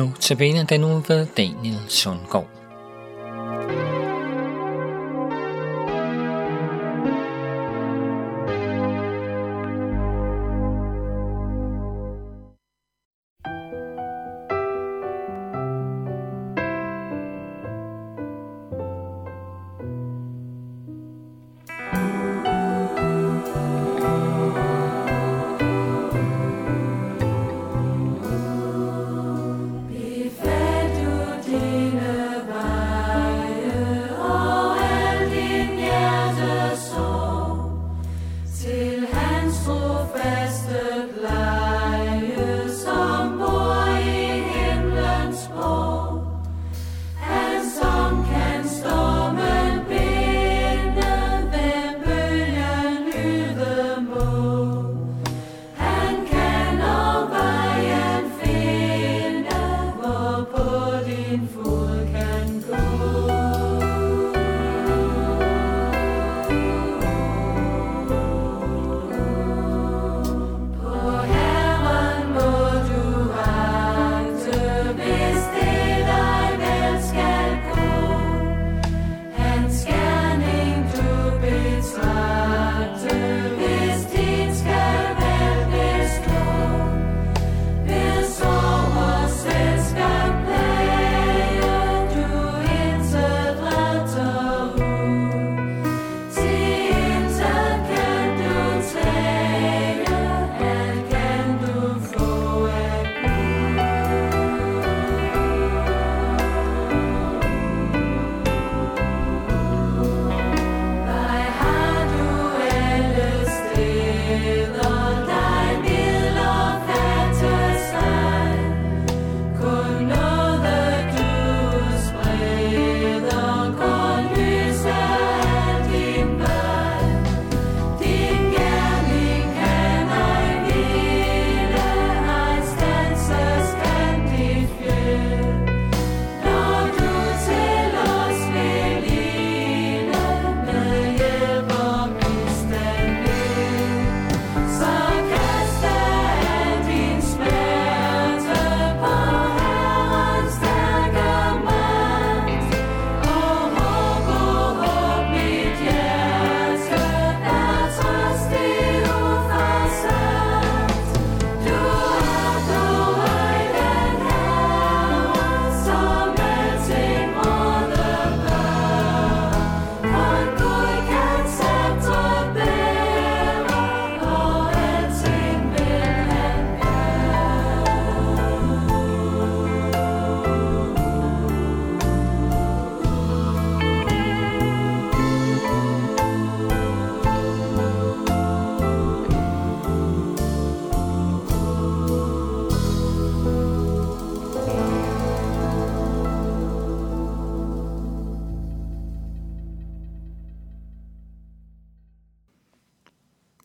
Nu tabiner den uge ved Daniel Sundgaard.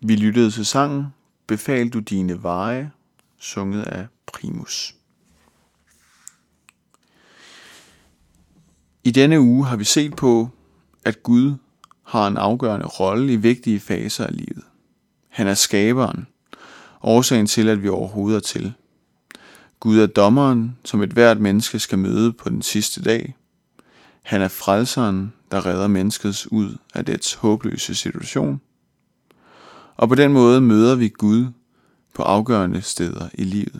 Vi lyttede til sangen Befal du dine veje, sunget af Primus. I denne uge har vi set på, at Gud har en afgørende rolle i vigtige faser af livet. Han er skaberen, årsagen til, at vi overhovedet er til. Gud er dommeren, som et hvert menneske skal møde på den sidste dag. Han er frelseren, der redder menneskets ud af dets håbløse situation. Og på den måde møder vi Gud på afgørende steder i livet.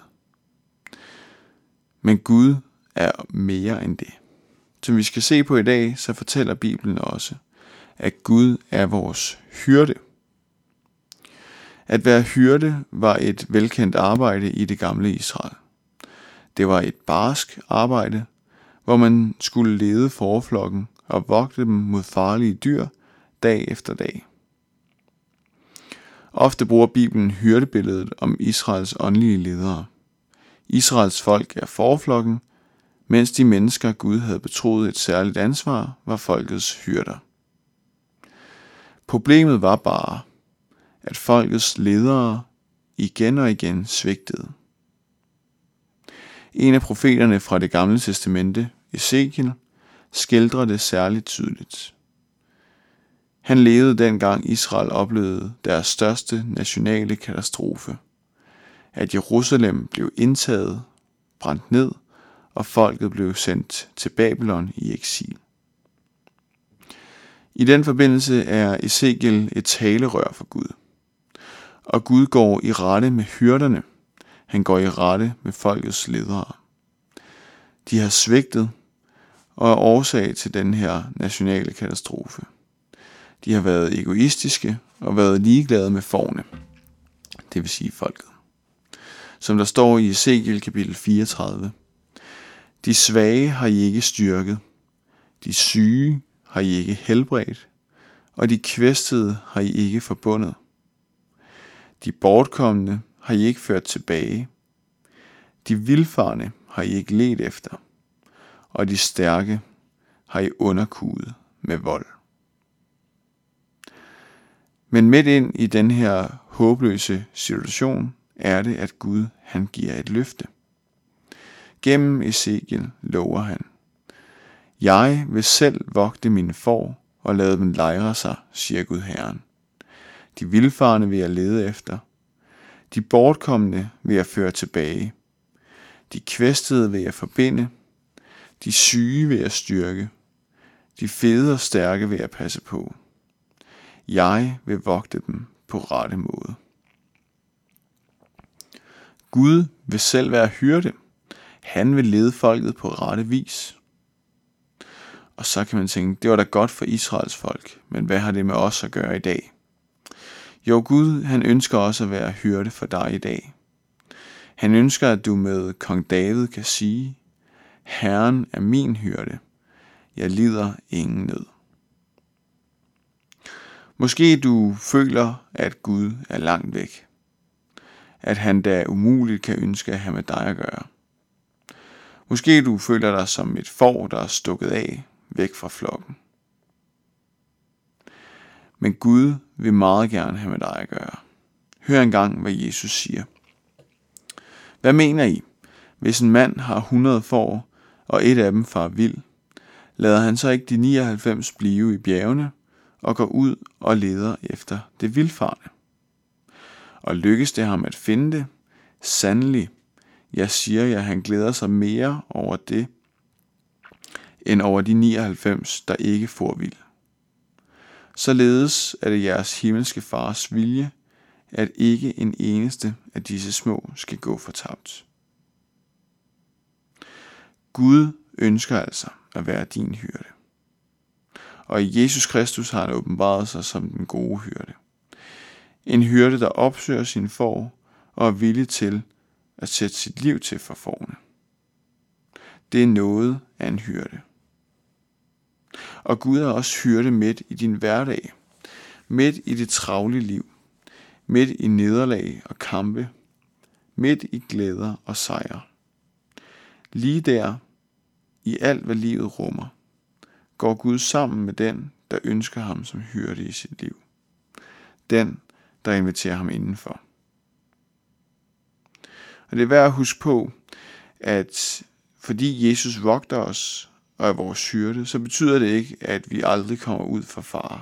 Men Gud er mere end det. Som vi skal se på i dag, så fortæller Bibelen også, at Gud er vores hyrde. At være hyrde var et velkendt arbejde i det gamle Israel. Det var et barsk arbejde, hvor man skulle lede forflokken og vogte dem mod farlige dyr dag efter dag. Ofte bruger Bibelen hyrdebilledet om Israels åndelige ledere. Israels folk er forflokken, mens de mennesker Gud havde betroet et særligt ansvar, var folkets hyrder. Problemet var bare, at folkets ledere igen og igen svigtede. En af profeterne fra det gamle testamente, Ezekiel, skildrer det særligt tydeligt. Han levede dengang Israel oplevede deres største nationale katastrofe. At Jerusalem blev indtaget, brændt ned og folket blev sendt til Babylon i eksil. I den forbindelse er Ezekiel et talerør for Gud. Og Gud går i rette med hyrderne. Han går i rette med folkets ledere. De har svigtet og er årsag til den her nationale katastrofe. De har været egoistiske og været ligeglade med forne, det vil sige folket. Som der står i Ezekiel kapitel 34. De svage har I ikke styrket, de syge har I ikke helbredt, og de kvæstede har I ikke forbundet. De bortkommende har I ikke ført tilbage, de vilfarne har I ikke let efter, og de stærke har I underkudet med vold. Men midt ind i den her håbløse situation er det, at Gud han giver et løfte. Gennem Ezekiel lover han, Jeg vil selv vogte mine får og lade dem lejre sig, siger Gud Herren. De vilfarne vil jeg lede efter. De bortkommende vil jeg føre tilbage. De kvæstede vil jeg forbinde. De syge vil jeg styrke. De fede og stærke vil jeg passe på. Jeg vil vogte dem på rette måde. Gud vil selv være hyrde. Han vil lede folket på rette vis. Og så kan man tænke, det var da godt for Israels folk, men hvad har det med os at gøre i dag? Jo, Gud, han ønsker også at være hyrde for dig i dag. Han ønsker, at du med kong David kan sige, Herren er min hyrde. Jeg lider ingen nød. Måske du føler, at Gud er langt væk. At han da umuligt kan ønske at have med dig at gøre. Måske du føler dig som et får, der er stukket af, væk fra flokken. Men Gud vil meget gerne have med dig at gøre. Hør engang, hvad Jesus siger. Hvad mener I? Hvis en mand har 100 får, og et af dem far vild, lader han så ikke de 99 blive i bjergene og går ud og leder efter det vildfarne. Og lykkes det ham at finde det, sandelig, jeg siger jer, han glæder sig mere over det, end over de 99, der ikke får vild. Således er det jeres himmelske fars vilje, at ikke en eneste af disse små skal gå fortabt. Gud ønsker altså at være din hyrde. Og i Jesus Kristus har han åbenbaret sig som den gode hyrde. En hyrde, der opsøger sin får og er villig til at sætte sit liv til for forne. Det er noget af en hyrde. Og Gud er også hyrde midt i din hverdag, midt i det travle liv, midt i nederlag og kampe, midt i glæder og sejre. Lige der, i alt hvad livet rummer, går Gud sammen med den, der ønsker ham som hyrde i sit liv. Den, der inviterer ham indenfor. Og det er værd at huske på, at fordi Jesus vogter os og er vores hyrde, så betyder det ikke, at vi aldrig kommer ud for fare.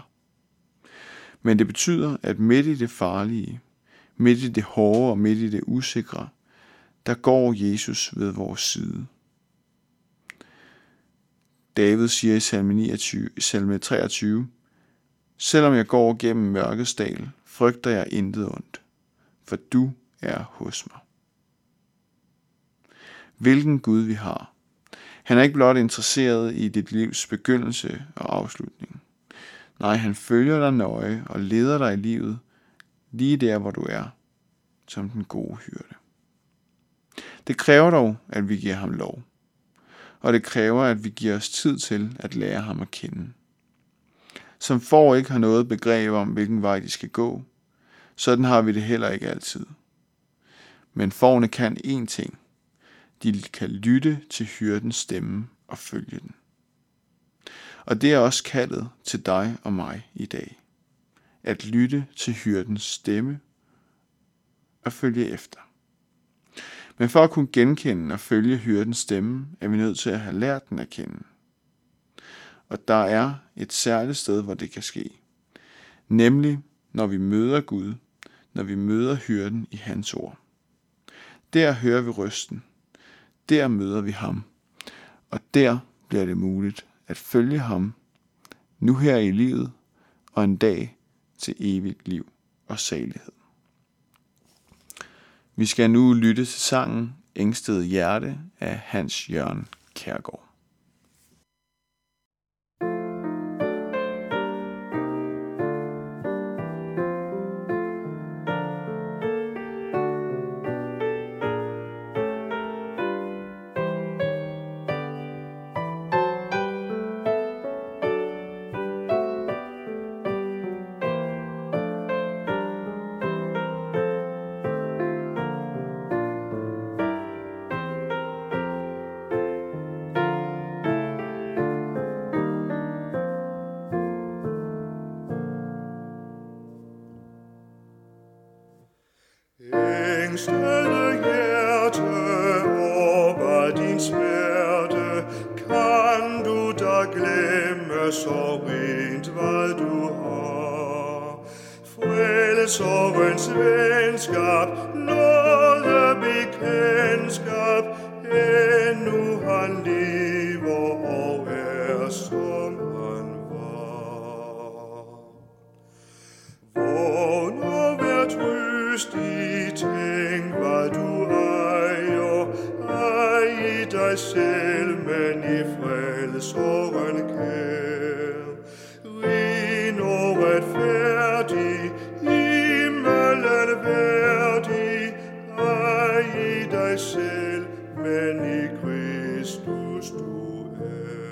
Men det betyder, at midt i det farlige, midt i det hårde og midt i det usikre, der går Jesus ved vores side. David siger i salme, 29, salme 23, Selvom jeg går gennem mørkets dal, frygter jeg intet ondt, for du er hos mig. Hvilken Gud vi har. Han er ikke blot interesseret i dit livs begyndelse og afslutning. Nej, han følger dig nøje og leder dig i livet lige der, hvor du er, som den gode hyrde. Det kræver dog, at vi giver ham lov. Og det kræver, at vi giver os tid til at lære ham at kende. Som får ikke har noget begreb om, hvilken vej de skal gå, sådan har vi det heller ikke altid. Men forne kan én ting. De kan lytte til hyrdens stemme og følge den. Og det er også kaldet til dig og mig i dag. At lytte til hyrdens stemme og følge efter. Men for at kunne genkende og følge hyrdens stemme, er vi nødt til at have lært den at kende. Og der er et særligt sted, hvor det kan ske. Nemlig, når vi møder Gud, når vi møder hyrden i hans ord. Der hører vi røsten. Der møder vi ham Og Der bliver det muligt at følge ham, nu her i livet og en dag til evigt liv og salighed. Vi skal nu lytte til sangen Ængsted Hjerte af Hans Jørgen Kærgaard. Kan du da glemme så rent, hvad du har. Frelserens venskab, nåde bekendtskab, endnu han lever og er som han var. Vågn og vær trøstig, i ej selv, men i frelseren kær. Ren og retfærdig, himmelen værdig, ej i dig selv, men i Kristus du er.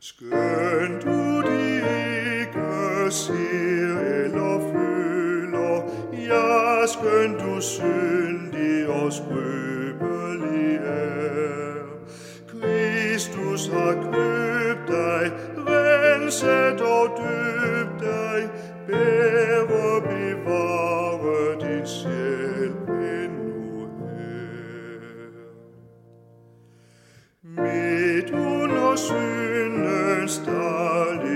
Skønt du de ikke ser eller skøn du syndig og skrøbelig er. Kristus har købt dig, renset og døbt dig, bære bevare din sjæl endnu her. Midt under syndens dårlige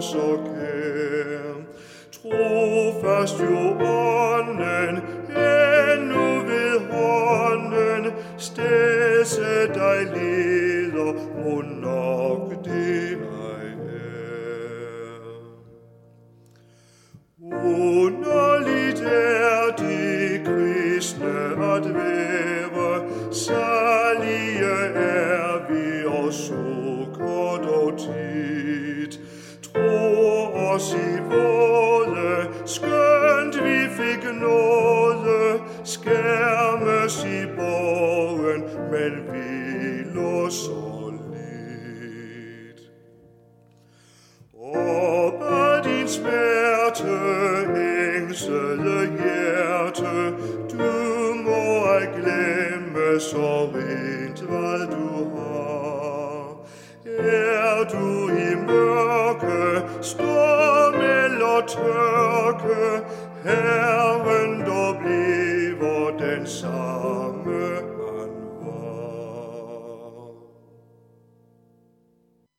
så kær. Trofast jo ånden, endnu ved hånden, stedse dig leder, må nok det ej er. Underligt er det kristne at være, os i våde, skønt vi fik nåde, skærmes i borgen, men vi lå så lidt. Op af din smerte, ængsede hjerte, du må ej glemme så rent, hvad du har. Er du i mørke, stå tørke, Herren, der bliver den samme.